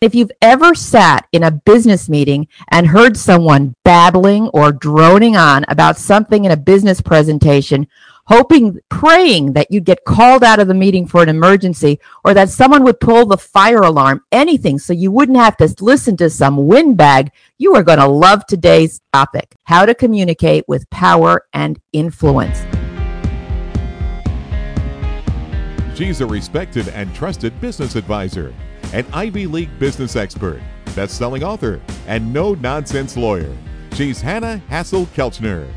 If you've ever sat in a business meeting and heard someone babbling or droning on about something in a business presentation, hoping, praying that you'd get called out of the meeting for an emergency or that someone would pull the fire alarm, anything, so you wouldn't have to listen to some windbag, you are going to love today's topic how to communicate with power and influence. She's a respected and trusted business advisor an Ivy League business expert, best selling author, and no nonsense lawyer. She's Hannah Hasl-Kelchner.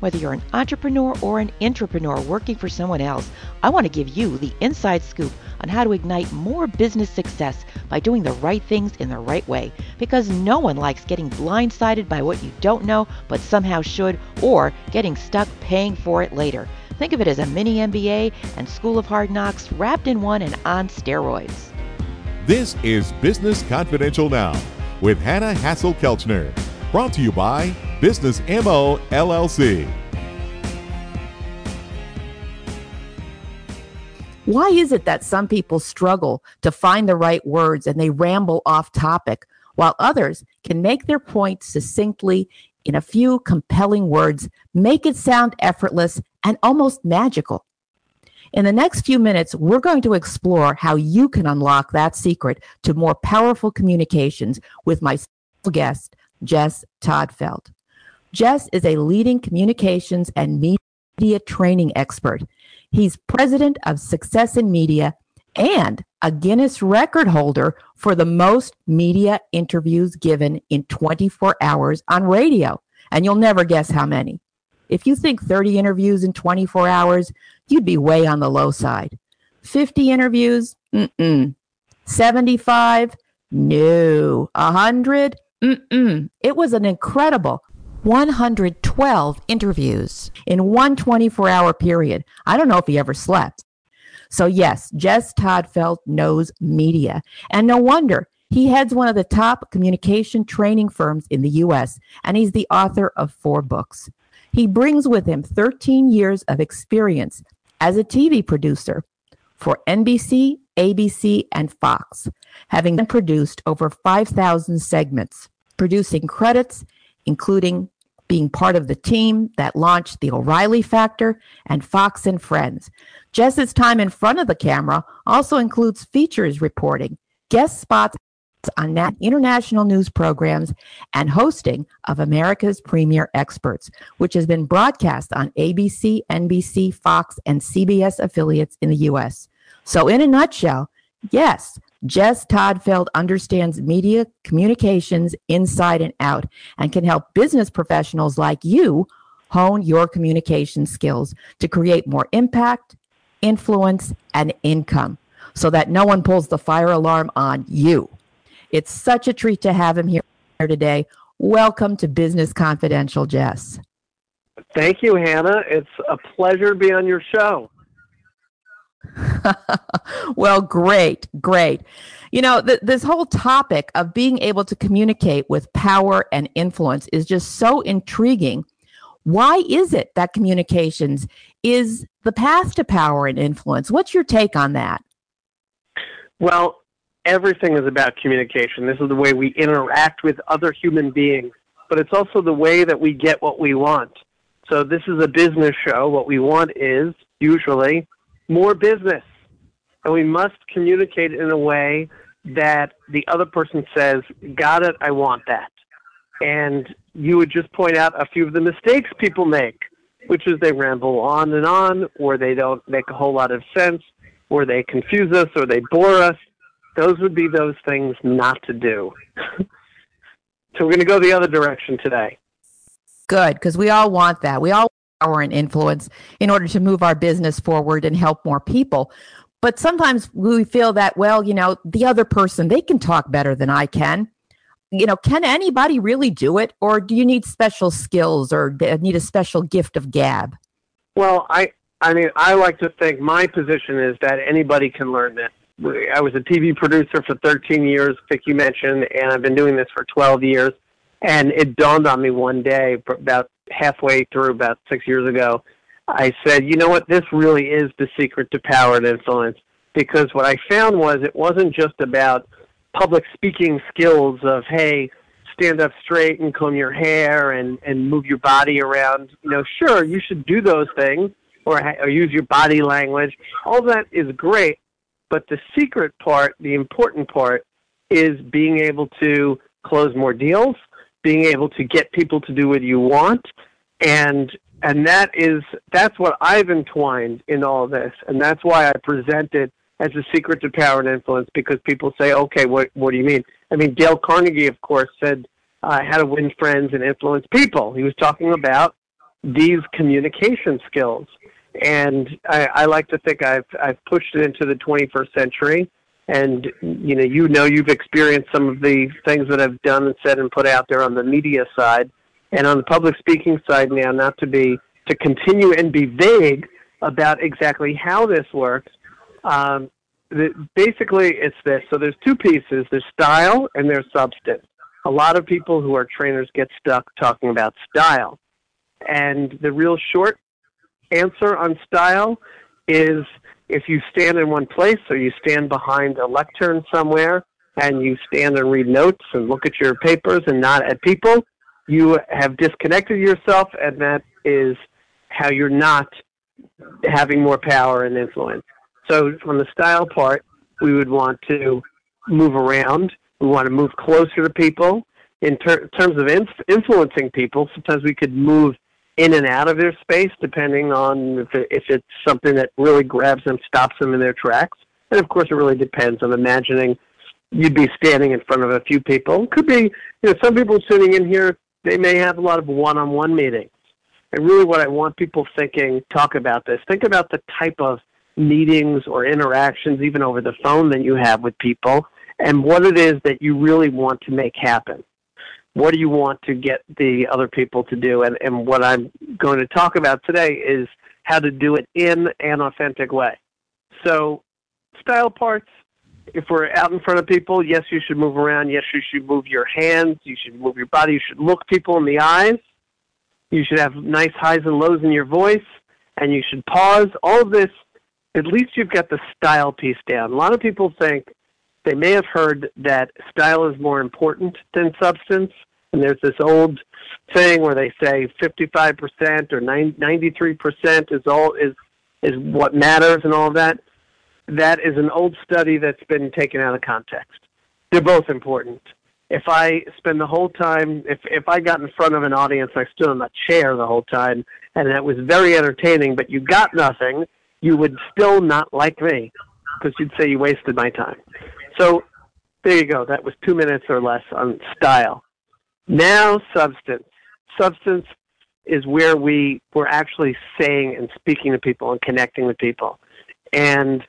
Whether you're an entrepreneur or an entrepreneur working for someone else, I want to give you the inside scoop on how to ignite more business success by doing the right things in the right way. Because no one likes getting blindsided by what you don't know but somehow should, or getting stuck paying for it later. Think of it as a mini MBA and School of Hard Knocks wrapped in one and on steroids. This is Business Confidential Now with Hannah Hasl-Kelchner. Brought to you by Business MO LLC. Why is it that some people struggle to find the right words and they ramble off topic, while others can make their point succinctly in a few compelling words, make it sound effortless and almost magical? In the next few minutes, we're going to explore how you can unlock that secret to more powerful communications with my guest, Jess Todtfeld. Jess is a leading communications and media training expert. He's president of Success in Media and a Guinness record holder for the most media interviews given in 24 hours on radio. And you'll never guess how many. If you think 30 interviews in 24 hours, you'd be way on the low side. 50 interviews? Mm-mm. 75? No. 100? Mm-mm. It was an incredible 112 interviews in one 24 hour period. I don't know if he ever slept. So, yes, Jess Todtfeld knows media. And no wonder he heads one of the top communication training firms in the U.S., and he's the author of four books. He brings with him 13 years of experience as a TV producer for NBC, ABC, and Fox, having produced over 5,000 segments, producing credits, including being part of the team that launched The O'Reilly Factor and Fox and Friends. Jess's time in front of the camera also includes features reporting, guest spots on international news programs and hosting of America's Premier Experts, which has been broadcast on ABC, NBC, Fox, and CBS affiliates in the U.S. So, in a nutshell, yes, Jess Todtfeld understands media communications inside and out and can help business professionals like you hone your communication skills to create more impact, influence, and income so that no one pulls the fire alarm on you. It's such a treat to have him here today. Welcome to Business Confidential, Jess. Thank you, Hannah. It's a pleasure to be on your show. well, great, great. You know, th- this whole topic of being able to communicate with power and influence is just so intriguing. Why is it that communications is the path to power and influence? What's your take on that? Well, everything is about communication. This is the way we interact with other human beings, but it's also the way that we get what we want. So this is a business show. What we want is usually more business. And we must communicate in a way that the other person says, Got it, I want that. And you would just point out a few of the mistakes people make, which is they ramble on and on, or they don't make a whole lot of sense, or they confuse us, or they bore us those would be those things not to do. so we're going to go the other direction today. Good, because we all want that. We all want power and influence in order to move our business forward and help more people. But sometimes we feel that, well, you know, the other person, they can talk better than I can. You know, can anybody really do it? Or do you need special skills or need a special gift of gab? Well, I, I mean, I like to think my position is that anybody can learn it. I was a TV producer for 13 years, like you mentioned, and I've been doing this for 12 years. And it dawned on me one day, about halfway through, about six years ago, I said, you know what, this really is the secret to power and influence. Because what I found was it wasn't just about public speaking skills of hey stand up straight and comb your hair and and move your body around you know sure you should do those things or, or use your body language all that is great but the secret part the important part is being able to close more deals being able to get people to do what you want. And and that is that's what I've entwined in all this. And that's why I present it as a secret to power and influence because people say okay what what do you mean? I mean Dale Carnegie of course said uh, how to win friends and influence people. He was talking about these communication skills and I, I like to think I've I've pushed it into the 21st century. And you know you know you've experienced some of the things that I've done and said and put out there on the media side. And on the public speaking side now not to be to continue and be vague about exactly how this works um, the, basically it's this. So there's two pieces. There's style and there's substance. A lot of people who are trainers get stuck talking about style. And the real short answer on style is if you stand in one place or you stand behind a lectern somewhere and you stand and read notes and look at your papers and not at people, you have disconnected yourself, and that is how you're not having more power and influence. So, from the style part, we would want to move around. We want to move closer to people. In ter- terms of inf- influencing people, sometimes we could move in and out of their space depending on if, it, if it's something that really grabs them, stops them in their tracks. And of course, it really depends. I'm imagining you'd be standing in front of a few people. Could be, you know, some people sitting in here, they may have a lot of one-on-one meetings. And really what I want people thinking, talk about this, think about the type of meetings or interactions, even over the phone that you have with people, and what it is that you really want to make happen what do you want to get the other people to do? And, and what I'm going to talk about today is how to do it in an authentic way. So, style parts, if we're out in front of people, yes, you should move around. Yes, you should move your hands. You should move your body. You should look people in the eyes. You should have nice highs and lows in your voice. And you should pause. All of this, at least you've got the style piece down. A lot of people think they may have heard that style is more important than substance. And there's this old thing where they say 55% or 93% is all is is what matters and all that. That is an old study that's been taken out of context. They're both important. If I spend the whole time, if if I got in front of an audience, I stood on a chair the whole time, and that was very entertaining, but you got nothing, you would still not like me because you'd say you wasted my time. So there you go. That was two minutes or less on style. Now substance. Substance is where we we're actually saying and speaking to people and connecting with people. And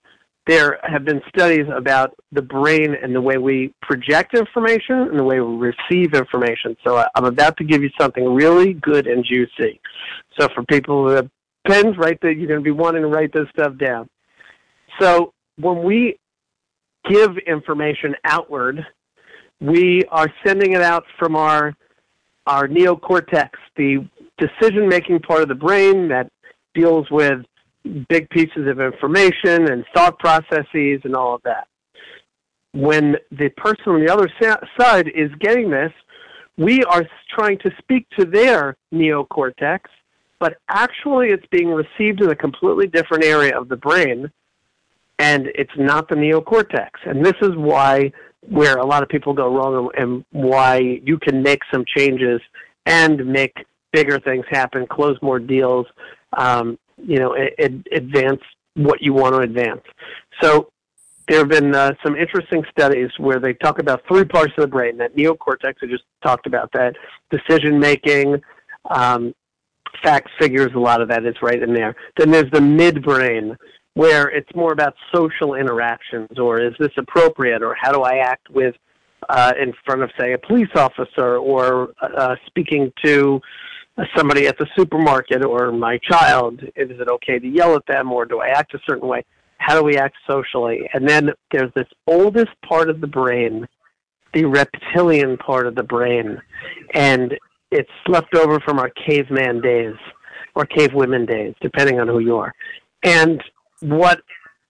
there have been studies about the brain and the way we project information and the way we receive information. So I'm about to give you something really good and juicy. So for people who have pens, write that you're going to be wanting to write this stuff down. So when we give information outward, we are sending it out from our our neocortex, the decision making part of the brain that deals with big pieces of information and thought processes and all of that. When the person on the other side is getting this, we are trying to speak to their neocortex, but actually it's being received in a completely different area of the brain and it's not the neocortex. And this is why where a lot of people go wrong and why you can make some changes and make bigger things happen, close more deals, um, you know, advance what you want to advance. So there have been uh, some interesting studies where they talk about three parts of the brain. That neocortex, I just talked about that, decision making, um, facts, figures, a lot of that is right in there. Then there's the midbrain, where it's more about social interactions or is this appropriate or how do I act with uh, in front of say a police officer or uh, speaking to somebody at the supermarket or my child? Is it okay to yell at them or do I act a certain way? How do we act socially? And then there's this oldest part of the brain the reptilian part of the brain and it's left over from our caveman days or cave women days depending on who you are. And what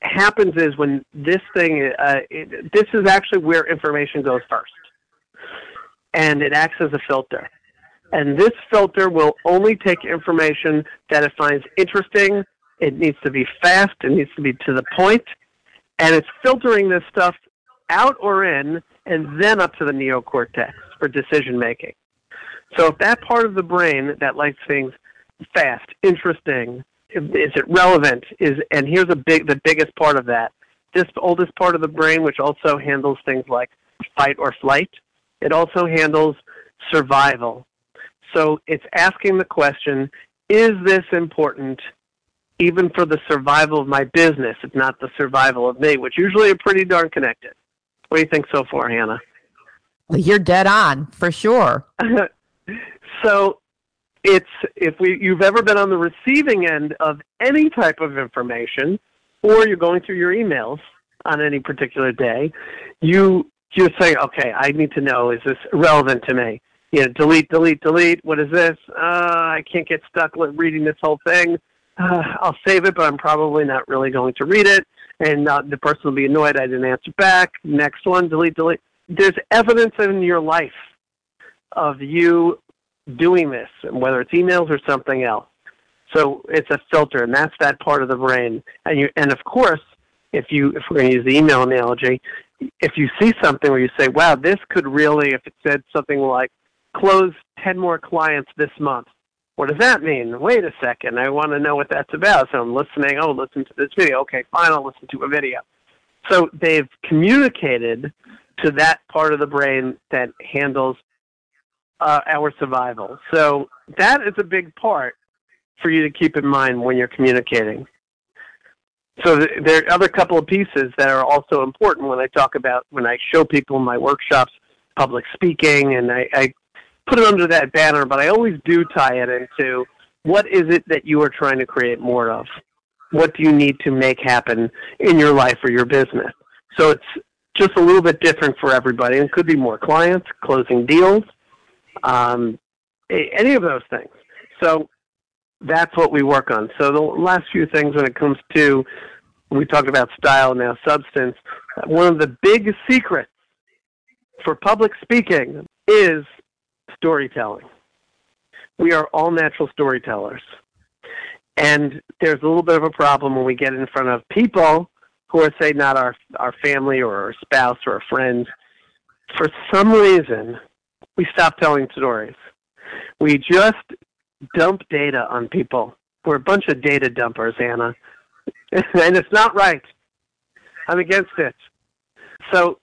happens is when this thing, uh, it, this is actually where information goes first, and it acts as a filter. And this filter will only take information that it finds interesting. It needs to be fast. It needs to be to the point, and it's filtering this stuff out or in, and then up to the neocortex for decision making. So if that part of the brain that likes things fast, interesting, is it relevant? Is and here's a big the biggest part of that. This oldest part of the brain, which also handles things like fight or flight, it also handles survival. So it's asking the question, is this important even for the survival of my business, if not the survival of me, which usually are pretty darn connected. What do you think so far, Hannah? Well, you're dead on for sure. so it's if we you've ever been on the receiving end of any type of information or you're going through your emails on any particular day, you you say, okay, I need to know is this relevant to me? You know, delete, delete, delete. What is this? Uh, I can't get stuck reading this whole thing. Uh, I'll save it, but I'm probably not really going to read it. And uh, the person will be annoyed I didn't answer back. Next one, delete, delete. There's evidence in your life of you doing this, whether it's emails or something else. So it's a filter, and that's that part of the brain. And you, and of course, if you, if we're going to use the email analogy, if you see something where you say, "Wow, this could really," if it said something like, "Close ten more clients this month," what does that mean? Wait a second, I want to know what that's about. So I'm listening. Oh, listen to this video. Okay, fine, I'll listen to a video. So they've communicated to that part of the brain that handles uh, our survival. So that is a big part for you to keep in mind when you're communicating. So th- there are other couple of pieces that are also important when I talk about when I show people in my workshops public speaking, and I, I put it under that banner, but I always do tie it into what is it that you are trying to create more of? What do you need to make happen in your life or your business? So it's just a little bit different for everybody. It could be more clients, closing deals, um, any of those things. So that's what we work on. So the last few things when it comes to, we talked about style now substance, one of the big secrets for public speaking is storytelling. We are all natural storytellers. And there's a little bit of a problem when we get in front of people who are, say, not our, our family or our spouse or our friends. For some reason, we stop telling stories. We just dump data on people. We're a bunch of data dumpers, Anna. and it's not right. I'm against it. So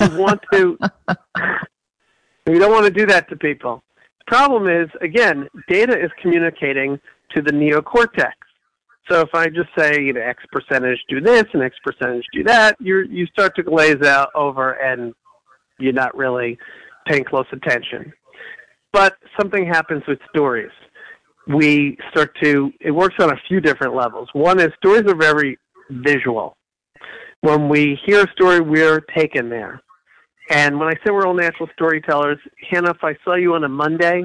we want to we don't want to do that to people. The problem is, again, data is communicating to the neocortex. So if I just say, you know, X percentage do this and X percentage do that, you you start to glaze out over and you're not really paying close attention. But something happens with stories. We start to, it works on a few different levels. One is stories are very visual. When we hear a story, we're taken there. And when I say we're all natural storytellers, Hannah, if I saw you on a Monday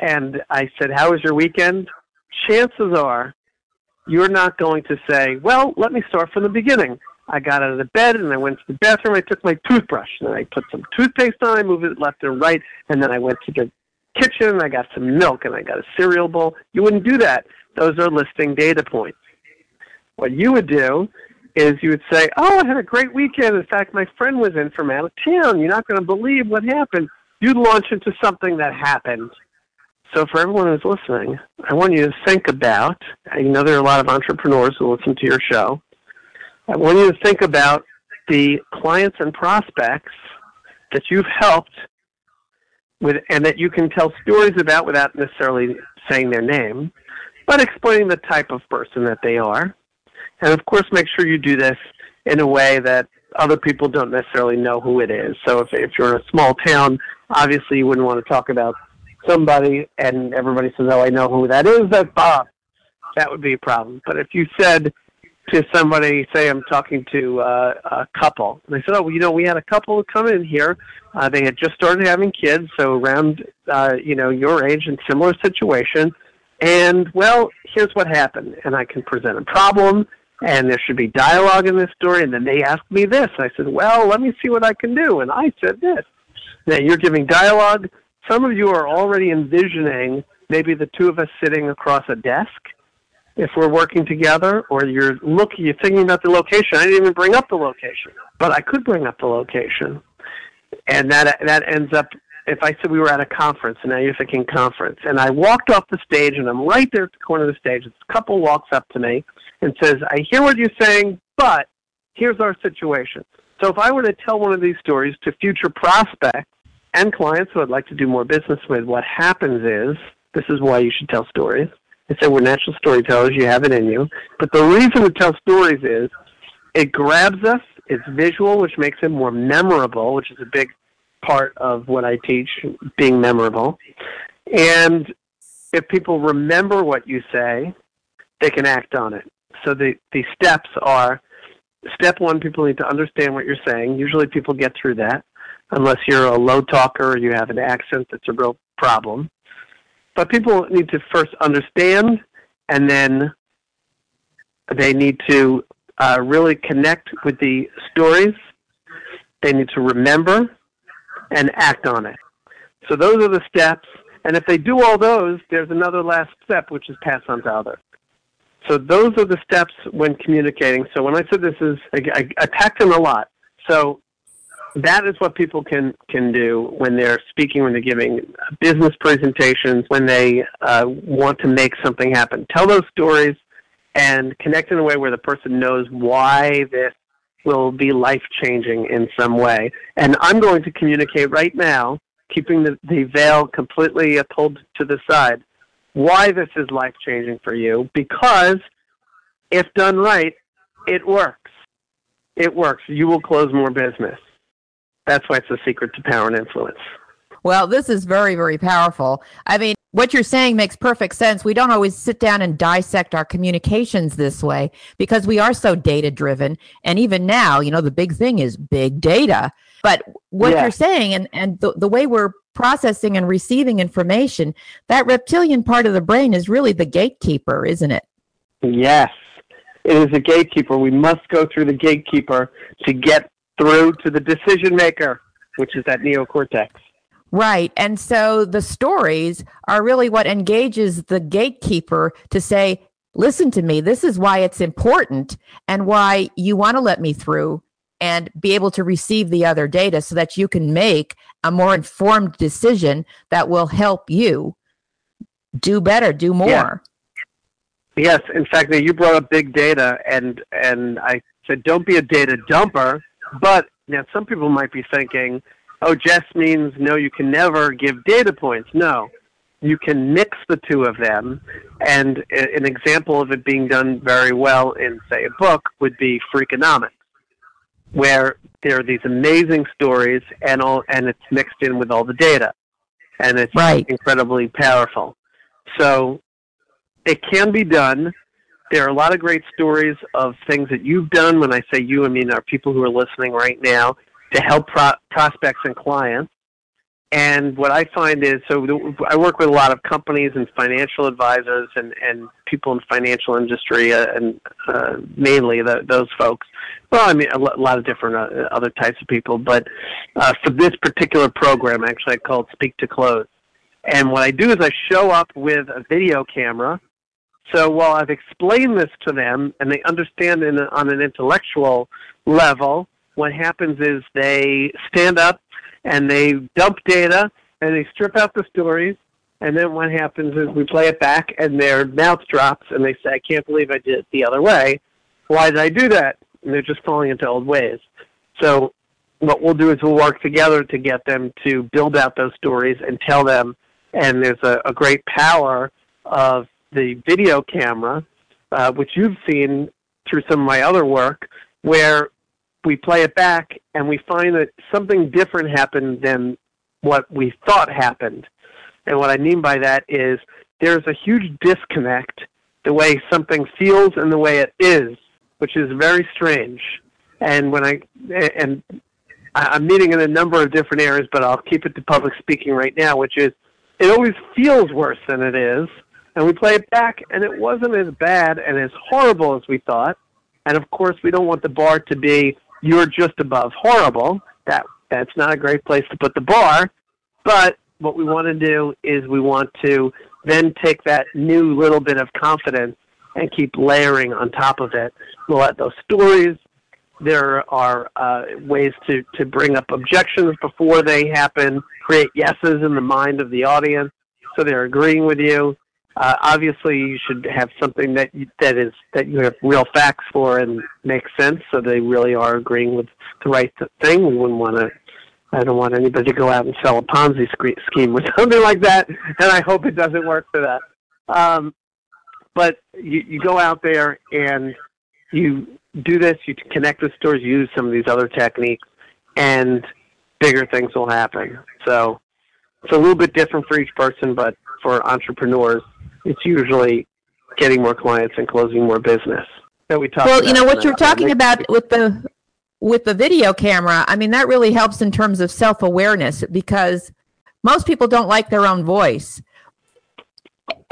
and I said, How was your weekend? Chances are you're not going to say, Well, let me start from the beginning. I got out of the bed and I went to the bathroom. I took my toothbrush and I put some toothpaste on. I moved it left and right, and then I went to the kitchen and I got some milk and I got a cereal bowl. You wouldn't do that. Those are listing data points. What you would do is you would say, "Oh, I had a great weekend. In fact, my friend was in from out of town. You're not going to believe what happened." You'd launch into something that happened. So for everyone who's listening, I want you to think about. I know there are a lot of entrepreneurs who listen to your show. Want you think about the clients and prospects that you've helped with, and that you can tell stories about without necessarily saying their name, but explaining the type of person that they are and of course, make sure you do this in a way that other people don't necessarily know who it is. So if, if you're in a small town, obviously you wouldn't want to talk about somebody and everybody says, oh, I know who that is, that's Bob. That would be a problem. But if you said to somebody, say I'm talking to uh, a couple, and they said, oh, well, you know, we had a couple come in here. Uh, they had just started having kids, so around, uh, you know, your age and similar situation. And, well, here's what happened. And I can present a problem and there should be dialogue in this story. And then they asked me this. I said, well, let me see what I can do. And I said this. Now you're giving dialogue. Some of you are already envisioning maybe the two of us sitting across a desk if we're working together, or you're looking, you're thinking about the location. I didn't even bring up the location, but I could bring up the location, and that that ends up. If I said we were at a conference, and now you're thinking conference, and I walked off the stage, and I'm right there at the corner of the stage. This couple walks up to me and says, "I hear what you're saying, but here's our situation." So if I were to tell one of these stories to future prospects and clients who I'd like to do more business with, what happens is this is why you should tell stories they said we're natural storytellers. You have it in you. But the reason we tell stories is it grabs us. It's visual, which makes it more memorable, which is a big part of what I teach, being memorable. And if people remember what you say, they can act on it. So the, the steps are step one, people need to understand what you're saying. Usually people get through that, unless you're a low talker or you have an accent that's a real problem. But people need to first understand, and then they need to uh, really connect with the stories. They need to remember and act on it. So those are the steps. And if they do all those, there's another last step, which is pass on to others. So those are the steps when communicating. So when I said this is, I, I attack them a lot. So that is what people can can do when they're speaking, when they're giving business presentations, when they uh, want to make something happen. Tell those stories and connect in a way where the person knows why this will be life changing in some way. And I'm going to communicate right now, keeping the, the veil completely pulled to the side, why this is life changing for you. Because if done right, it works. It works. You will close more business. That's why it's the secret to power and influence. Well, this is very, very powerful. I mean, what you're saying makes perfect sense. We don't always sit down and dissect our communications this way because we are so data driven. And even now, you know, the big thing is big data. But what you're saying and, and the, the way we're processing and receiving information, that reptilian part of the brain is really the gatekeeper, isn't it? Yes. It is a gatekeeper. We must go through the gatekeeper to get through to the decision maker, which is that neocortex. Right. And so the stories are really what engages the gatekeeper to say, listen to me, this is why it's important and why you want to let me through and be able to receive the other data so that you can make a more informed decision that will help you do better, do more. Yeah. Yes, in fact, you brought up big data, and and I said don't be a data dumper, but now some people might be thinking, oh, just means no, you can never give data points. No, you can mix the two of them. And an example of it being done very well in, say, a book would be Freakonomics, where there are these amazing stories and all, and it's mixed in with all the data, and it's right. incredibly powerful. So it can be done there are a lot of great stories of things that you've done. When I say you, I mean our people who are listening right now to help pro- prospects and clients. And what I find is, so I work with a lot of companies and financial advisors and, and people in the financial industry, uh, and uh, mainly the, those folks. Well, I mean, a lot of different uh, other types of people. But uh, for this particular program, actually, I call it Speak to Close. And what I do is I show up with a video camera so while I've explained this to them and they understand in, on an intellectual level, what happens is they stand up and they dump data and they strip out the stories. And then what happens is we play it back and their mouth drops and they say, I can't believe I did it the other way. Why did I do that? And they're just falling into old ways. So what we'll do is we'll work together to get them to build out those stories and tell them. And there's a, a great power of the video camera, uh, which you've seen through some of my other work, where we play it back and we find that something different happened than what we thought happened. And what I mean by that is there's a huge disconnect the way something feels and the way it is, which is very strange. And when I and I'm meeting in a number of different areas, but I'll keep it to public speaking right now, which is it always feels worse than it is, and we play it back, and it wasn't as bad and as horrible as we thought. And of course, we don't want the bar to be you're just above horrible. That that's not a great place to put the bar. But what we want to do is we want to then take that new little bit of confidence and keep layering on top of it. We'll add those stories. There are uh, ways to, to bring up objections before they happen, create yeses in the mind of the audience so they're agreeing with you. Uh, obviously, you should have something that you, that is that you have real facts for and makes sense, so they really are agreeing with the right thing. We wouldn't want to. I don't want anybody to go out and sell a Ponzi scheme or something like that, and I hope it doesn't work for that. Um, but you, you go out there and you do this. You connect with stores, use some of these other techniques, and bigger things will happen. So it's a little bit different for each person, but for entrepreneurs, it's usually getting more clients and closing more business. That we talk well you know what you're talking about with the with the video camera i mean that really helps in terms of self-awareness because most people don't like their own voice.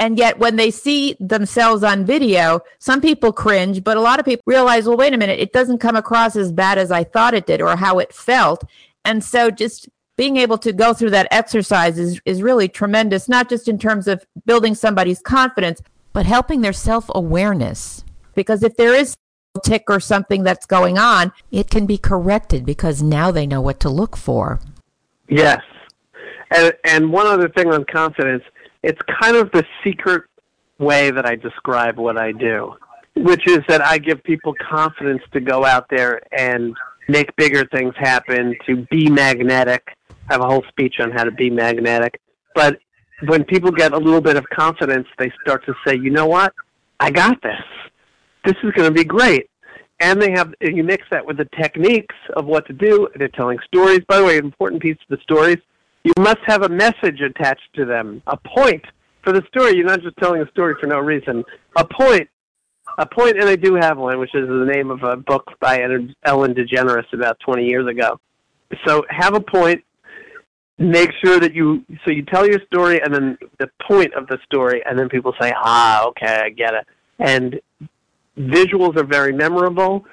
And yet when they see themselves on video some people cringe but a lot of people realize well wait a minute it doesn't come across as bad as i thought it did or how it felt. And so just being able to go through that exercise is, is really tremendous, not just in terms of building somebody's confidence, but helping their self awareness. Because if there is a tick or something that's going on, it can be corrected because now they know what to look for. Yes. And, and one other thing on confidence, it's kind of the secret way that I describe what I do, which is that I give people confidence to go out there and make bigger things happen, to be magnetic, have a whole speech on how to be magnetic. But when people get a little bit of confidence, they start to say, you know what? I got this. This is going to be great. And they have, you mix that with the techniques of what to do. They're telling stories. By the way, an important piece of the stories, you must have a message attached to them, a point for the story. You're not just telling a story for no reason. A point a point, and I do have one, which is the name of a book by Ellen DeGeneres about 20 years ago. So have a point, make sure that you so you tell your story and then the point of the story and then people say ah okay i get it. And visuals are very memorable.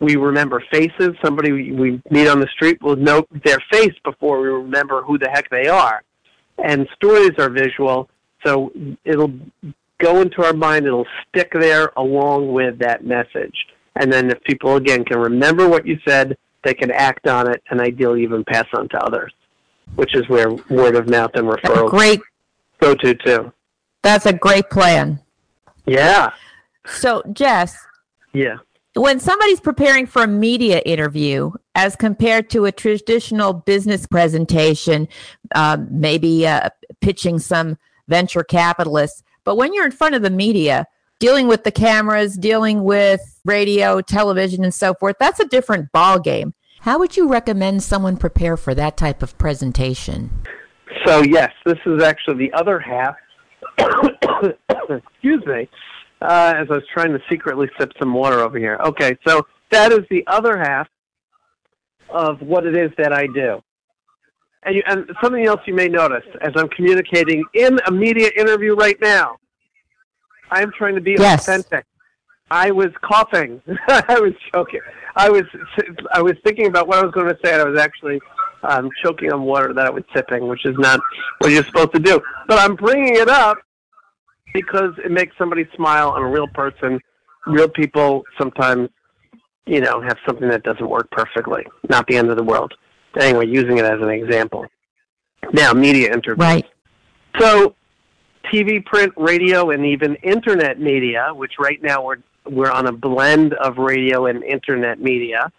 We remember faces. Somebody we meet on the street will know their face before we remember who the heck they are. And stories are visual so it'll go into our mind it'll stick there along with that message. And then if people again can remember what you said they can act on it and ideally even pass on to others which is where word of mouth and referrals great. go to too. That's a great plan. Yeah. So, Jess. Yeah. When somebody's preparing for a media interview, as compared to a traditional business presentation, um, maybe uh, pitching some venture capitalists, but when you're in front of the media, dealing with the cameras, dealing with radio, television, and so forth, that's a different ball game. How would you recommend someone prepare for that type of presentation? So, yes, this is actually the other half. Excuse me, uh, as I was trying to secretly sip some water over here. Okay, so that is the other half of what it is that I do. And, you, and something else you may notice as I'm communicating in a media interview right now, I'm trying to be yes. authentic. I was coughing. I was choking. I was I was thinking about what I was going to say, and I was actually um, choking on water that I was sipping, which is not what you're supposed to do. But I'm bringing it up because it makes somebody smile. I'm a real person. Real people sometimes, you know, have something that doesn't work perfectly. Not the end of the world. Anyway, using it as an example. Now, media interviews. Right. So, TV, print, radio, and even internet media, which right now we're we're on a blend of radio and internet media.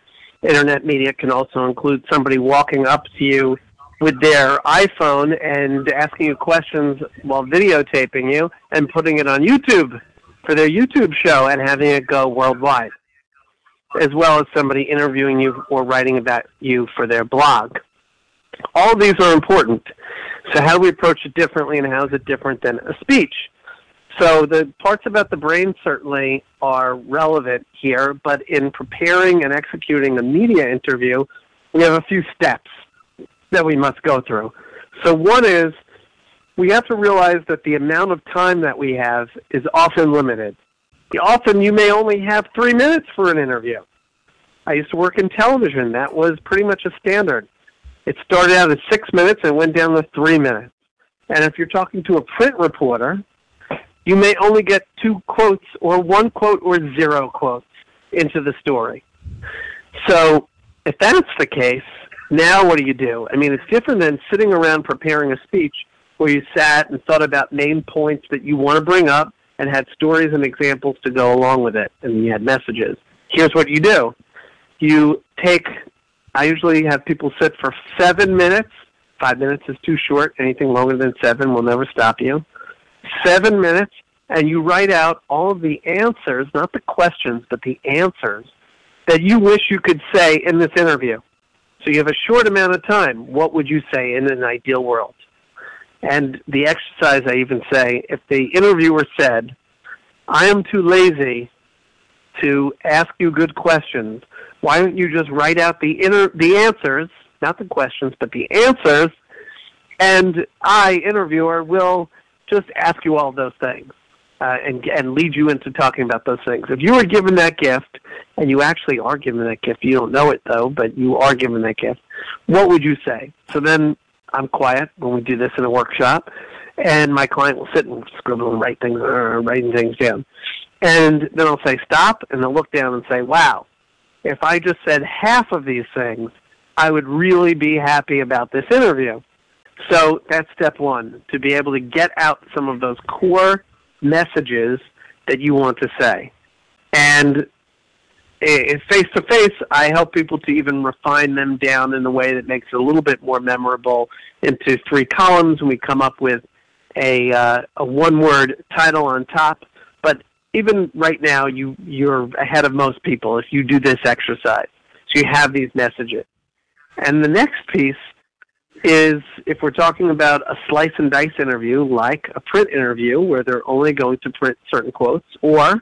Internet media can also include somebody walking up to you with their iPhone and asking you questions while videotaping you and putting it on YouTube for their YouTube show and having it go worldwide, as well as somebody interviewing you or writing about you for their blog. All these are important. So how do we approach it differently and how is it different than a speech? So the parts about the brain certainly are relevant here, but in preparing and executing a media interview, we have a few steps that we must go through. So one is we have to realize that the amount of time that we have is often limited. Often you may only have three minutes for an interview. I used to work in television. That was pretty much a standard. It started out at six minutes and went down to three minutes. And if you're talking to a print reporter, you may only get two quotes or one quote or zero quotes into the story. So if that's the case, now what do you do? I mean, it's different than sitting around preparing a speech where you sat and thought about main points that you want to bring up and had stories and examples to go along with it, and you had messages. Here's what you do. You take, I usually have people sit for seven minutes. Five minutes is too short. Anything longer than seven will never stop you. Seven minutes, and you write out all of the answers, not the questions, but the answers that you wish you could say in this interview. So you have a short amount of time. What would you say in an ideal world? And the exercise, I even say, if the interviewer said, I am too lazy to ask you good questions, why don't you just write out the inner, the answers, not the questions, but the answers, and I, interviewer, will just ask you all those things uh, and, and lead you into talking about those things. If you were given that gift, and you actually are given that gift, you don't know it though, but you are given that gift, what would you say? So then I'm quiet when we do this in a workshop, and my client will sit and scribble and write things, uh, writing things down. And then I'll say stop, and they'll look down and say, wow, if I just said half of these things, I would really be happy about this interview. So that's step one, to be able to get out some of those core messages that you want to say. And face to face, I help people to even refine them down in a way that makes it a little bit more memorable into three columns, and we come up with a uh, a one word title on top. But even right now, you you're ahead of most people if you do this exercise. So you have these messages, and the next piece is if we're talking about a slice and dice interview, like a print interview where they're only going to print certain quotes, or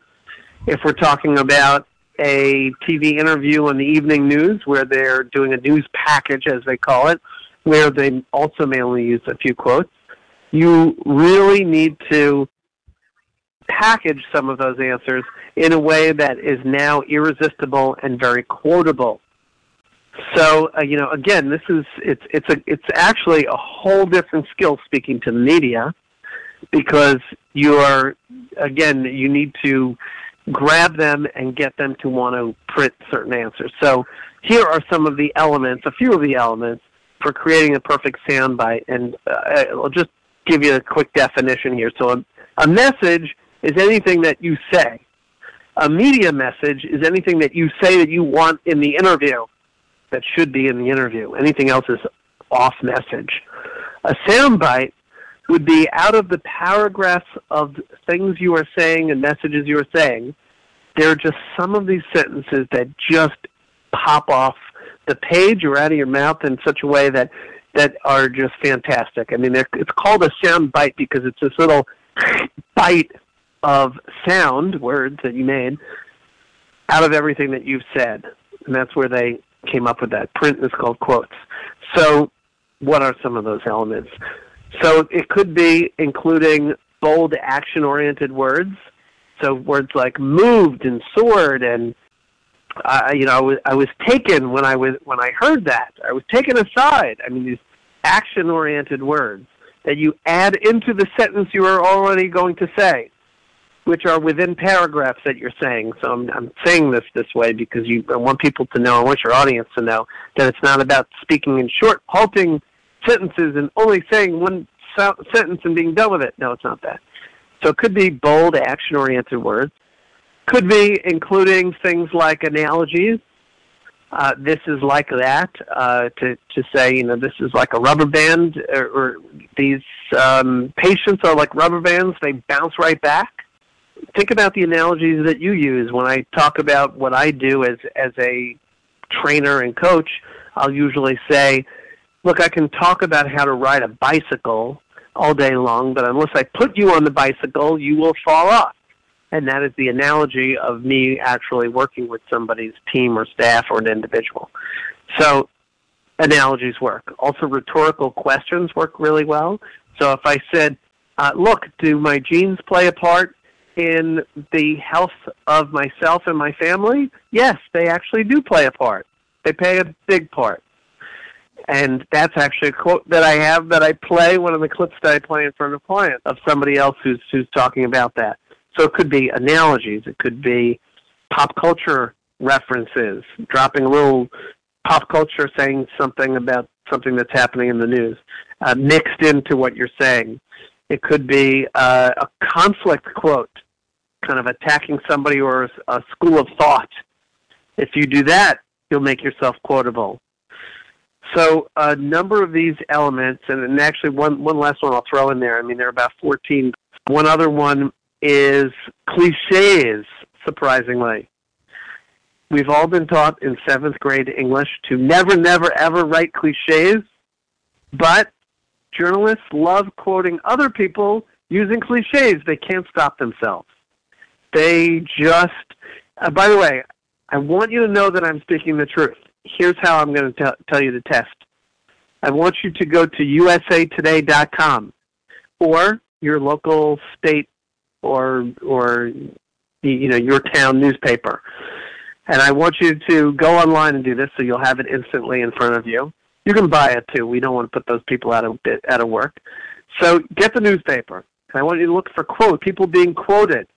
if we're talking about a TV interview on the evening news where they're doing a news package, as they call it, where they also may only use a few quotes, you really need to package some of those answers in a way that is now irresistible and very quotable. So uh, you know, again, this is it's it's a it's actually a whole different skill speaking to the media because you are again you need to grab them and get them to want to print certain answers. So here are some of the elements, a few of the elements for creating a perfect soundbite. And uh, I'll just give you a quick definition here. So a, a message is anything that you say. A media message is anything that you say that you want in the interview that should be in the interview. Anything else is off message. A soundbite would be out of the paragraphs of things you are saying and messages you are saying, there are just some of these sentences that just pop off the page or out of your mouth in such a way that that are just fantastic. I mean, it's called a sound bite because it's this little bite of sound words that you made out of everything that you've said, and that's where they came up with that. Print is called quotes. So, what are some of those elements? So it could be including bold action-oriented words. So words like moved and soared and uh, you know I was I was taken when I was when I heard that. I was taken aside. I mean these action-oriented words that you add into the sentence you are already going to say, which are within paragraphs that you're saying. So I'm, I'm saying this this way because you I want people to know, I want your audience to know that it's not about speaking in short, halting sentences and only saying one so- sentence and being done with it. No, it's not that. So it could be bold, action-oriented words. Could be including things like analogies. Uh, this is like that. Uh, to to say, you know, this is like a rubber band, or, or these um, patients are like rubber bands. They bounce right back. Think about the analogies that you use when I talk about what I do as as a trainer and coach. I'll usually say, look, I can talk about how to ride a bicycle all day long, but unless I put you on the bicycle, you will fall off. And that is the analogy of me actually working with somebody's team or staff or an individual. So analogies work. Also, rhetorical questions work really well. So if I said, uh, look, do my genes play a part in the health of myself and my family, yes, they actually do play a part. They play a big part. And that's actually a quote that I have that I play, one of the clips that I play in front of clients of somebody else who's who's talking about that. So it could be analogies, it could be pop culture references, dropping a little pop culture saying something about something that's happening in the news, uh, mixed into what you're saying. It could be uh, a conflict quote, kind of attacking somebody or a school of thought. If you do that, you'll make yourself quotable. So a number of these elements, and, and actually one, one last one I'll throw in there. I mean, there are about 14. One other one is cliches, surprisingly. We've all been taught in seventh grade English to never, never, ever write cliches, but journalists love quoting other people using cliches. They can't stop themselves. They just, uh, by the way, I want you to know that I'm speaking the truth. Here's how I'm going to tell you the test. I want you to go to usatoday.com or your local state or or you know your town newspaper. And I want you to go online and do this so you'll have it instantly in front of you. You can buy it too. We don't want to put those people out of out of work. So get the newspaper. And I want you to look for quote people being quoted,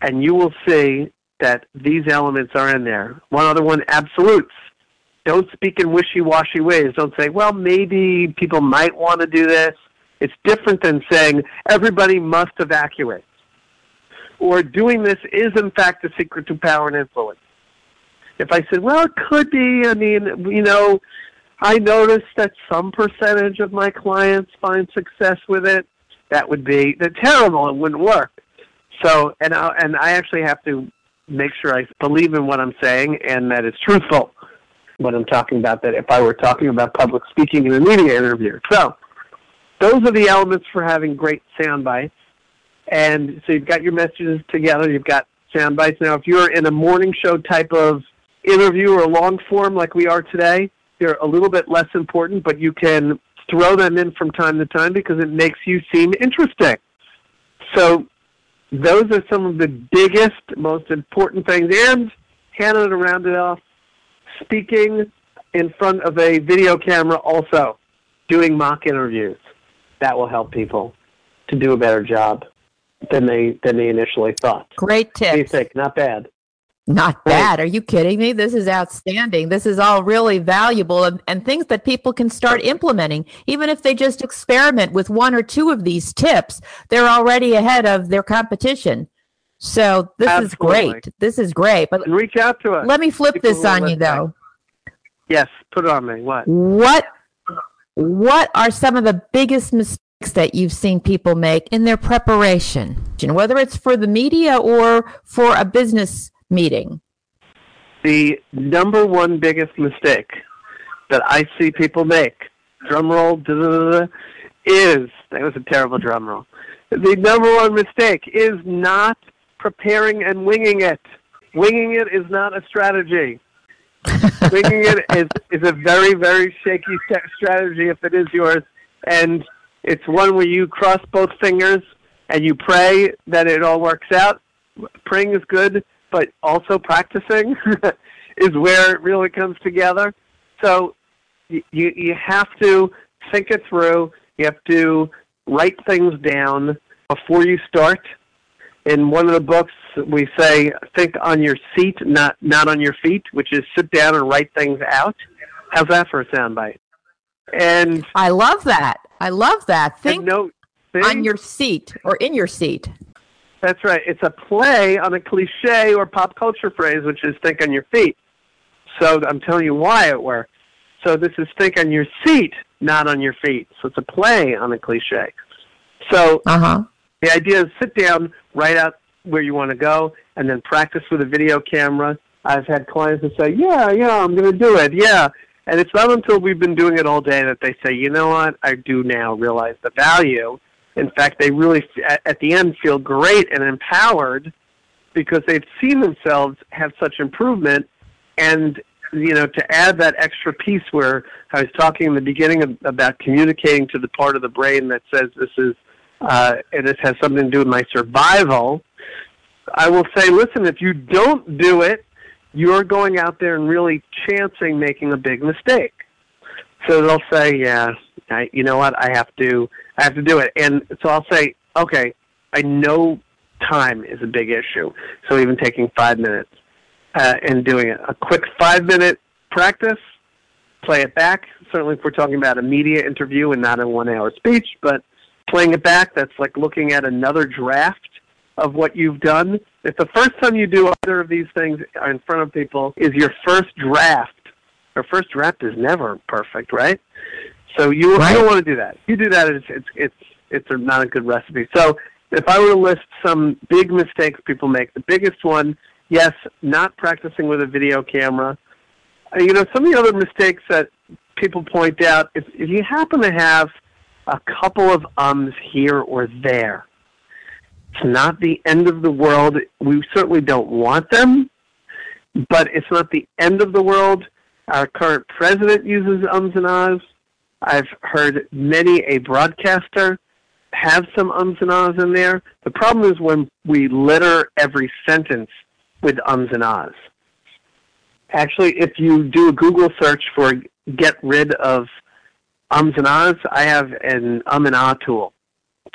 and you will see that these elements are in there. One other one, absolutes. Don't speak in wishy-washy ways. Don't say, well, maybe people might want to do this. It's different than saying everybody must evacuate. Or doing this is in fact the secret to power and influence. If I said, well, it could be, I mean, you know, I noticed that some percentage of my clients find success with it. That would be terrible. It wouldn't work. So, and I, and I actually have to make sure I believe in what I'm saying and that it's truthful when I'm talking about that. If I were talking about public speaking in a media interview, so those are the elements for having great sound bites. And so you've got your messages together. You've got sound bites. Now, if you're in a morning show type of interview or long form like we are today, they're a little bit less important, but you can throw them in from time to time because it makes you seem interesting. So those are some of the biggest, most important things. And Hannah, to round it off, speaking in front of a video camera also, doing mock interviews. That will help people to do a better job than they than they initially thought. Great tip. Not bad. Not bad. Are you kidding me? This is outstanding. This is all really valuable and, and things that people can start implementing. Even if they just experiment with one or two of these tips, they're already ahead of their competition. So this Absolutely. is great. This is great. But reach out to us. Let me flip people this on you though. Yes, put it on me. What? What what are some of the biggest mistakes that you've seen people make in their preparation? Whether it's for the media or for a business meeting? The number one biggest mistake that I see people make, drum roll, is that was a terrible drum roll. The number one mistake is not preparing and winging it. Winging it is not a strategy. winging it is, is a very, very shaky strategy if it is yours. And it's one where you cross both fingers and you pray that it all works out. Praying is good, but also practicing is where it really comes together. So you you have to think it through. You have to write things down before you start. In one of the books, we say think on your seat, not not on your feet, which is sit down and write things out. How's that for a soundbite? And I love that. I love that. Think note, on your seat or in your seat. That's right. It's a play on a cliche or pop culture phrase, which is think on your feet. So I'm telling you why it works. So this is think on your seat, not on your feet. So it's a play on a cliche. So uh-huh. the idea is sit down, write out where you want to go, and then practice with a video camera. I've had clients that say, yeah, yeah, I'm going to do it. Yeah. And it's not until we've been doing it all day that they say, you know what, I do now realize the value in fact, they really, at the end, feel great and empowered because they've seen themselves have such improvement. And, you know, to add that extra piece where I was talking in the beginning about communicating to the part of the brain that says this is, uh, and this has something to do with my survival, I will say, listen, if you don't do it, you're going out there and really chancing making a big mistake. So they'll say, yeah, I, you know what, I have to, I have to do it. And so I'll say, okay, I know time is a big issue. So even taking five minutes uh, and doing it, a quick five minute practice, play it back. Certainly, if we're talking about a media interview and not a one hour speech, but playing it back, that's like looking at another draft of what you've done. If the first time you do either of these things in front of people is your first draft, your first draft is never perfect, right? So you, right. you don't want to do that. If you do that, it's it's it's it's not a good recipe. So if I were to list some big mistakes people make, the biggest one, yes, not practicing with a video camera. Uh, you know, some of the other mistakes that people point out, if, if you happen to have a couple of ums here or there, it's not the end of the world. We certainly don't want them, but it's not the end of the world. Our current president uses ums and ahs. I've heard many a broadcaster have some ums and ahs in there. The problem is when we litter every sentence with ums and ahs. Actually, if you do a Google search for get rid of ums and ahs, I have an um and ah tool.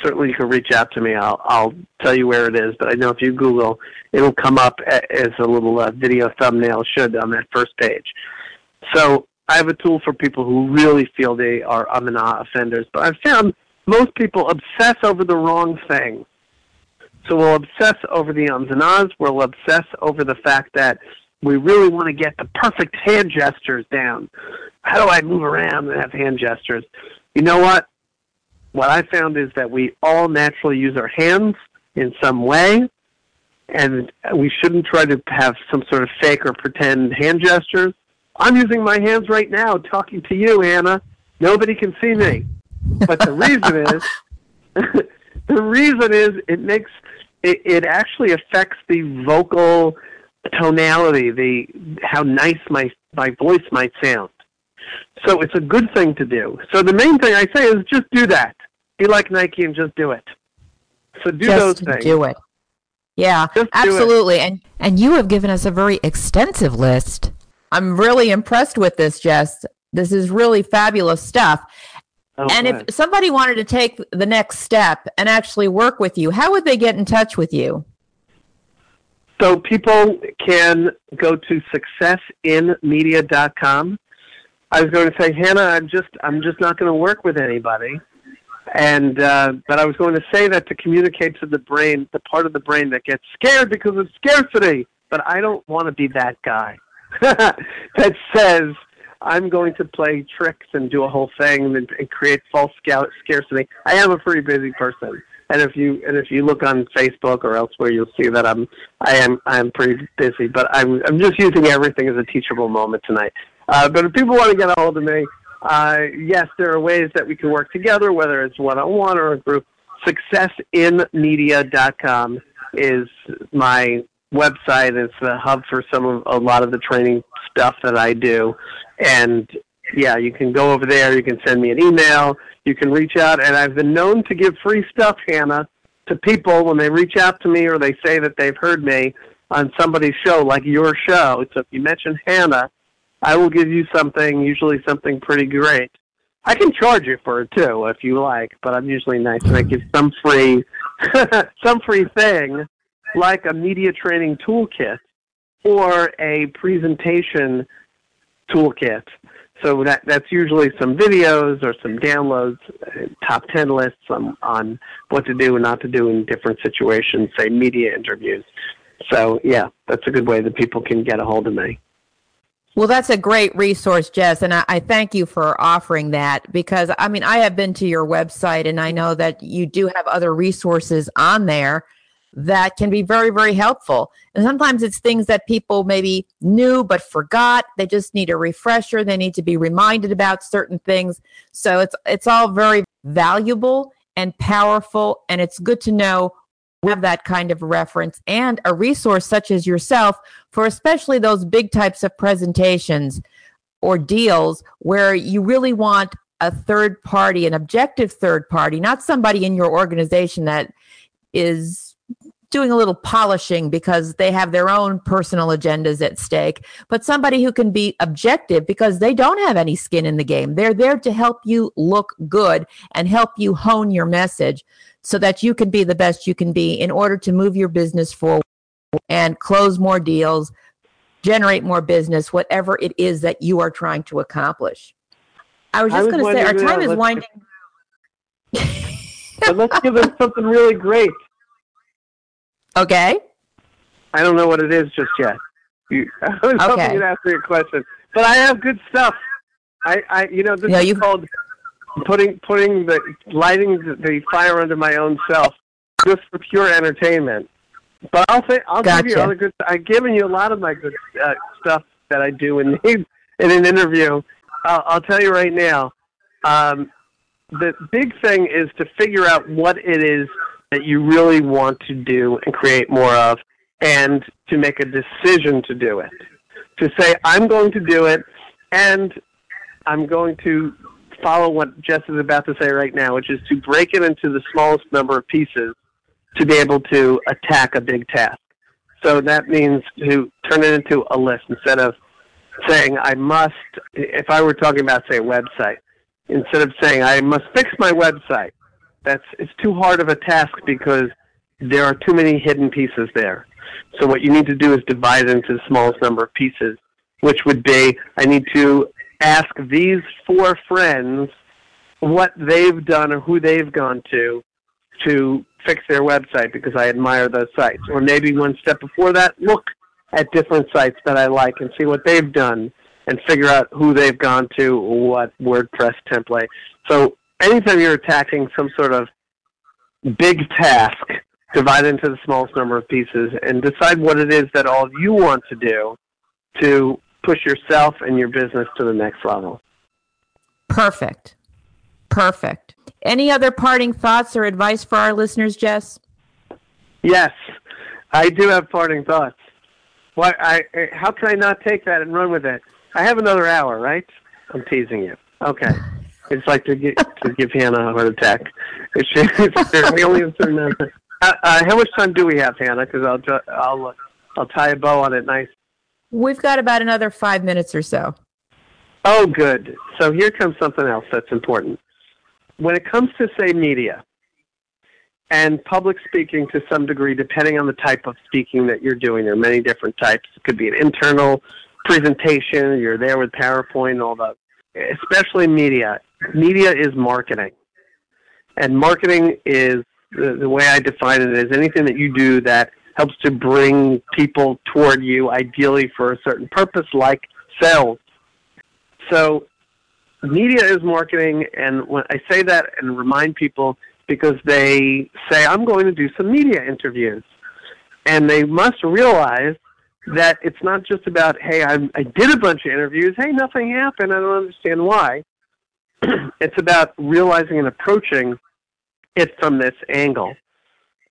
Certainly, you can reach out to me. I'll I'll tell you where it is. But I know if you Google, it'll come up as a little uh, video thumbnail should on that first page. So I have a tool for people who really feel they are um and ah offenders. But I've found most people obsess over the wrong thing. So we'll obsess over the ahs. We'll obsess over the fact that we really want to get the perfect hand gestures down. How do I move around and have hand gestures? You know what? What I found is that we all naturally use our hands in some way, and we shouldn't try to have some sort of fake or pretend hand gestures. I'm using my hands right now talking to you, Anna. Nobody can see me. But the reason is, the reason is it makes it, it actually affects the vocal tonality, the how nice my my voice might sound. So it's a good thing to do. So the main thing I say is just do that. Be like Nike and just do it. So do just those things. Do it. Yeah, just absolutely. And and you have given us a very extensive list. I'm really impressed with this, Jess. This is really fabulous stuff. Oh, and if somebody wanted to take the next step and actually work with you, how would they get in touch with you? So people can go to successinmedia.com. I was going to say, Hannah, I'm just I'm just not going to work with anybody, and uh, but I was going to say that to communicate to the brain, the part of the brain that gets scared because of scarcity. But I don't want to be that guy that says I'm going to play tricks and do a whole thing and, and create false scarcity. I am a pretty busy person, and if you and if you look on Facebook or elsewhere, you'll see that I'm I am I am pretty busy. But I'm I'm just using everything as a teachable moment tonight. Uh, but if people want to get a hold of me, uh, yes, there are ways that we can work together, whether it's one on one or a group. SuccessInMedia.com is my website. It's the hub for some of a lot of the training stuff that I do. And yeah, you can go over there. You can send me an email. You can reach out. And I've been known to give free stuff, Hannah, to people when they reach out to me or they say that they've heard me on somebody's show, like your show. So if you mention Hannah, I will give you something, usually something pretty great. I can charge you for it too if you like, but I'm usually nice and I give some free some free thing like a media training toolkit or a presentation toolkit. So that that's usually some videos or some downloads, uh, top ten lists on, on what to do and not to do in different situations, say media interviews. So yeah, that's a good way that people can get a hold of me. Well, that's a great resource, Jess, and I, I, thank you for offering that because I mean I have been to your website and I know that you do have other resources on there that can be very, very helpful. And sometimes it's things that people maybe knew but forgot. They just need a refresher. They need to be reminded about certain things. So it's it's all very valuable and powerful. And it's good to know we have that kind of reference and a resource such as yourself for especially those big types of presentations or deals where you really want a third party, an objective third party, not somebody in your organization that is doing a little polishing because they have their own personal agendas at stake, but somebody who can be objective because they don't have any skin in the game. They're there to help you look good and help you hone your message so that you can be the best you can be in order to move your business forward and close more deals, generate more business, whatever it is that you are trying to accomplish. I was just going to say, our time uh, is winding. but let's give them something really great. Okay. I don't know what it is just yet. You, I was Okay. hoping you'd ask me a question, but I have good stuff. I, I you know, this Yeah, is you- called putting putting the lighting the, fire under my own self, just for pure entertainment. But I'll say I'll give you Gotcha. other good. I've given you a lot of my good uh, stuff that I do in in an interview. I'll, I'll tell you right now. Um, the big thing is to figure out what it is that you really want to do and create more of, and to make a decision to do it. To say, I'm going to do it, and I'm going to follow what Jess is about to say right now, which is to break it into the smallest number of pieces to be able to attack a big task. So that means to turn it into a list instead of saying, I must, if I were talking about, say, a website, instead of saying, I must fix my website, that's it's too hard of a task because there are too many hidden pieces there. So what you need to do is divide it into the smallest number of pieces, which would be I need to ask these four friends what they've done or who they've gone to to fix their website because I admire those sites. Or maybe one step before that, look at different sites that I like and see what they've done and figure out who they've gone to, what WordPress template. So anytime you're attacking some sort of big task, divide into the smallest number of pieces and decide what it is that all you want to do to push yourself and your business to the next level. Perfect. Perfect. Any other parting thoughts or advice for our listeners, Jess? Yes, I do have parting thoughts. Why? I how can I not take that and run with it? I have another hour, right? I'm teasing you. Okay. It's like to give to give Hannah a heart attack. It's, it's, we only have certain amount. Uh, uh, how much time do we have, Hannah? Because I'll ju- I'll uh, I'll tie a bow on it nice. We've got about another five minutes or so. Oh, good. So here comes something else that's important. When it comes to, say, media and public speaking to some degree, depending on the type of speaking that you're doing, there are many different types. It could be an internal presentation, you're there with PowerPoint, all that. Especially media. Media is marketing. And marketing is, the, the way I define it, is anything that you do that helps to bring people toward you, ideally for a certain purpose, like sales. So, media is marketing, and when I say that and remind people because they say, I'm going to do some media interviews. And they must realize that it's not just about, hey, I, I did a bunch of interviews, hey, nothing happened, I don't understand why. it's about realizing and approaching it from this angle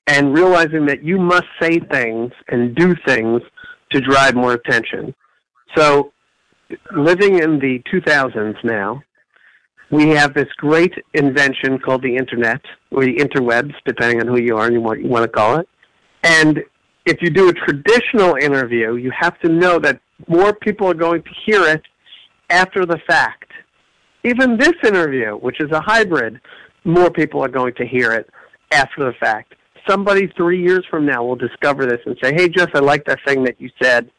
and realizing that you must say things and do things to drive more attention. So, living in the 2000s now, we have this great invention called the internet, or the interwebs, depending on who you are and what you want to call it. And if you do a traditional interview, you have to know that more people are going to hear it after the fact. Even this interview, which is a hybrid, more people are going to hear it after the fact. Somebody three years from now will discover this and say, "Hey, Jess, I like that thing that you said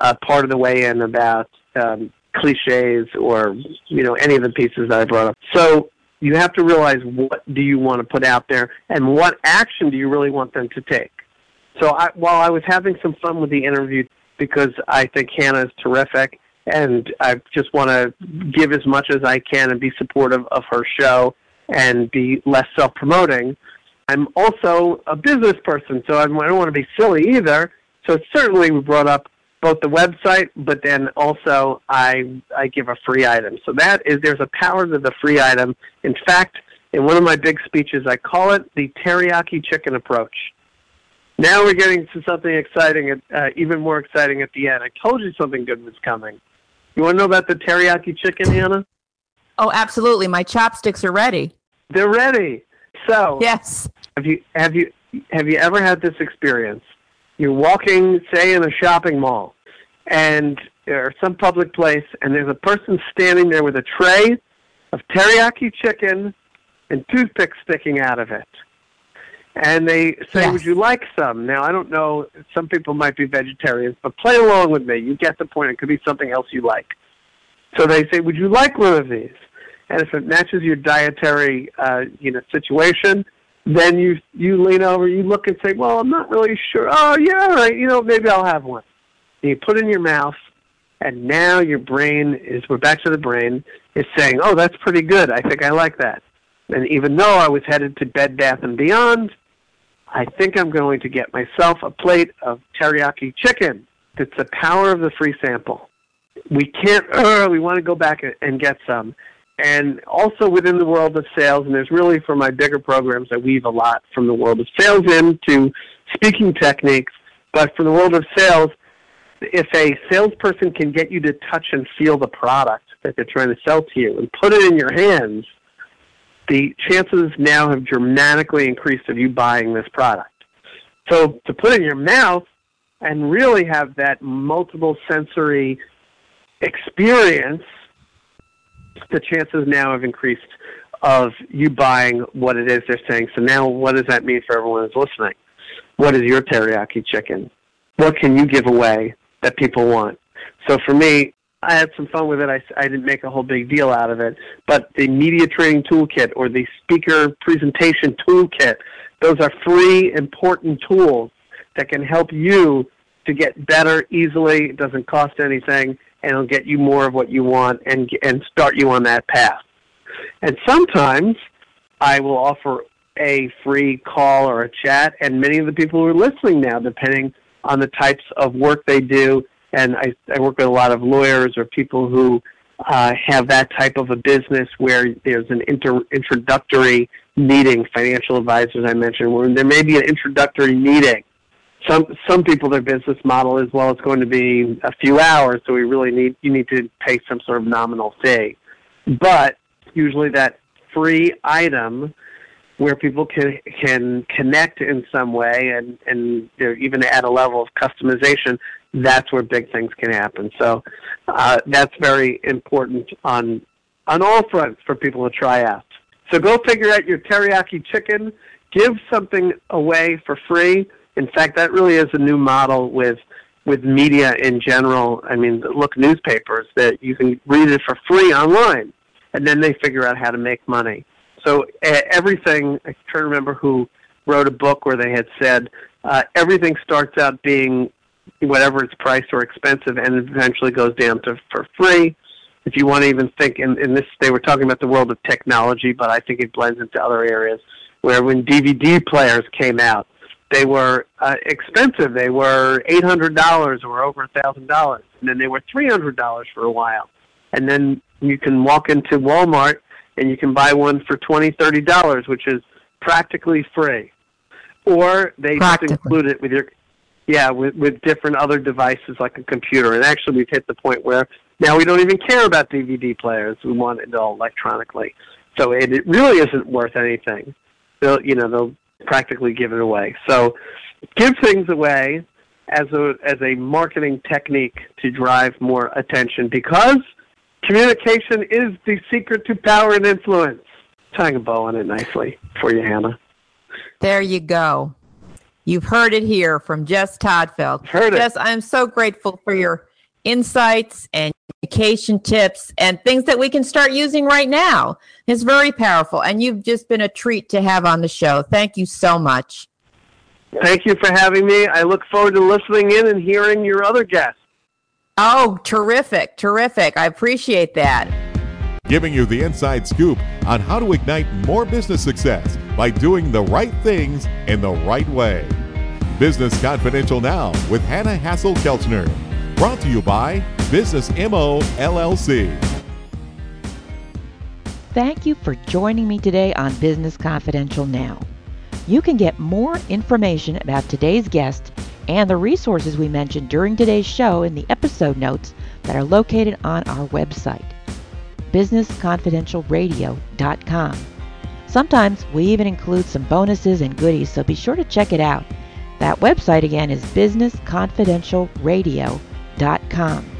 uh, part of the way in about um, cliches or you know any of the pieces that I brought up." So you have to realize what do you want to put out there and what action do you really want them to take. So I, while I was having some fun with the interview because I think Hannah is terrific and I just want to give as much as I can and be supportive of her show and be less self-promoting. I'm also a business person, so I'm, I don't want to be silly either. So certainly we brought up both the website, but then also I I give a free item. So that is there's a power to the free item. In fact, in one of my big speeches, I call it the teriyaki chicken approach. Now we're getting to something exciting, uh, even more exciting at the end. I told you something good was coming. You want to know about the teriyaki chicken, Hannah? Oh, absolutely. My chopsticks are ready. They're ready. So Yes. have you have you have you ever had this experience? You're walking, say, in a shopping mall, and or some public place, and there's a person standing there with a tray of teriyaki chicken and toothpicks sticking out of it. And they say, Yes. Would you like some? Now, I don't know, some people might be vegetarians, but play along with me. You get the point. It could be something else you like. So they say, Would you like one of these? And if it matches your dietary uh, you know, situation, then you you lean over, you look and say, Well, I'm not really sure. Oh, yeah, all right, you know, maybe I'll have one. And you put it in your mouth, and now your brain is, we're back to the brain, is saying, Oh, that's pretty good. I think I like that. And even though I was headed to Bed Bath and Beyond, I think I'm going to get myself a plate of teriyaki chicken. It's the power of the free sample. We can't, uh, we want to go back and- get some. And also within the world of sales, and there's really for my bigger programs, I weave a lot from the world of sales into speaking techniques. But for the world of sales, if a salesperson can get you to touch and feel the product that they're trying to sell to you and put it in your hands, the chances now have dramatically increased of you buying this product. So to put it in your mouth and really have that multiple sensory experience, the chances now have increased of you buying what it is they're saying. So now what does that mean for everyone who's listening? What is your teriyaki chicken? What can you give away that people want? So for me, I had some fun with it. I, I didn't make a whole big deal out of it. But the media training toolkit or the speaker presentation toolkit, those are free, important tools that can help you to get better easily. It doesn't cost anything, and it'll get you more of what you want and and start you on that path. And sometimes I will offer a free call or a chat, and many of the people who are listening now, depending on the types of work they do, and I, I work with a lot of lawyers or people who uh, have that type of a business where there's an inter- introductory meeting, financial advisors I mentioned, where there may be an introductory meeting. Some some people their business model is well it's going to be a few hours, so we really need you need to pay some sort of nominal fee. But usually that free item where people can can connect in some way and and know, even at a level of customization, that's where big things can happen. So uh, that's very important on on all fronts for people to try out. So go figure out your teriyaki chicken. Give something away for free. In fact, that really is a new model with with media in general. I mean, look newspapers that you can read it for free online, and then they figure out how to make money. So uh, everything. I to remember who wrote a book where they had said uh, everything starts out being whatever its price or expensive, and eventually goes down to for free. If you want to even think in, in this, they were talking about the world of technology, but I think it blends into other areas. Where when DVD players came out, they were uh, expensive. They were eight hundred dollars or over a thousand dollars, and then they were three hundred dollars for a while. And then you can walk into Walmart and you can buy one for twenty, thirty dollars, which is practically free. Or they just include it with your yeah, with, with different other devices like a computer. And actually, we've hit the point where now we don't even care about DVD players. We want it all electronically. So it, it really isn't worth anything. They'll, you know, they'll practically give it away. So give things away as a as a marketing technique to drive more attention because communication is the secret to power and influence. Tying a bow on it nicely for you, Hannah. There you go. You've heard it here from Jess Todtfeld. Heard it. Jess, I'm so grateful for your insights and communication tips and things that we can start using right now. It's very powerful, and you've just been a treat to have on the show. Thank you so much. Thank you for having me. I look forward to listening in and hearing your other guests. Oh, terrific, terrific. I appreciate that. Giving you the inside scoop on how to ignite more business success by doing the right things in the right way. Business Confidential Now with Hannah Hasl-Kelchner. Brought to you by Business MO LLC. Thank you for joining me today on Business Confidential Now. You can get more information about today's guest and the resources we mentioned during today's show in the episode notes that are located on our website, businessconfidentialradio.com. Sometimes we even include some bonuses and goodies, so be sure to check it out. That website again is businessconfidentialradio.com.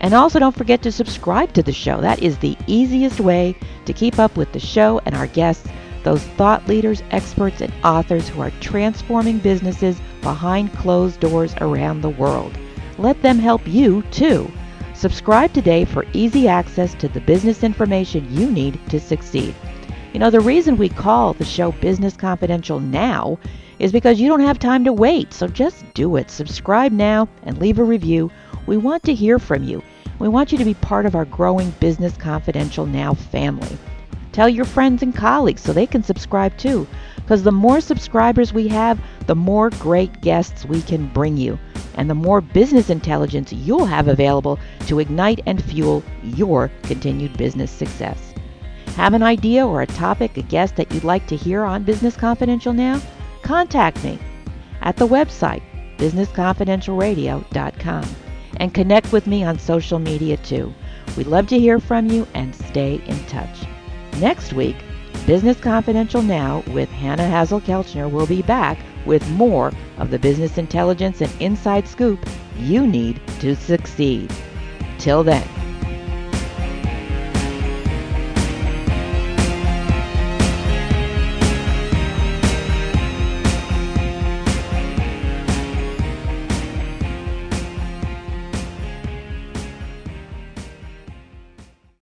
And also don't forget to subscribe to the show. That is the easiest way to keep up with the show and our guests, those thought leaders, experts, and authors who are transforming businesses behind closed doors around the world. Let them help you too. Subscribe today for easy access to the business information you need to succeed. You know, the reason we call the show Business Confidential now is because you don't have time to wait. So just do it. Subscribe now and leave a review. We want to hear from you. We want you to be part of our growing Business Confidential Now family. Tell your friends and colleagues so they can subscribe too, because the more subscribers we have, the more great guests we can bring you, and the more business intelligence you'll have available to ignite and fuel your continued business success. Have an idea or a topic, a guest that you'd like to hear on Business Confidential now? Contact me at the website businessconfidentialradio.com and connect with me on social media too. We'd love to hear from you and stay in touch. Next week, Business Confidential Now with Hannah Hasl-Kelchner will be back with more of the business intelligence and inside scoop you need to succeed. Till then.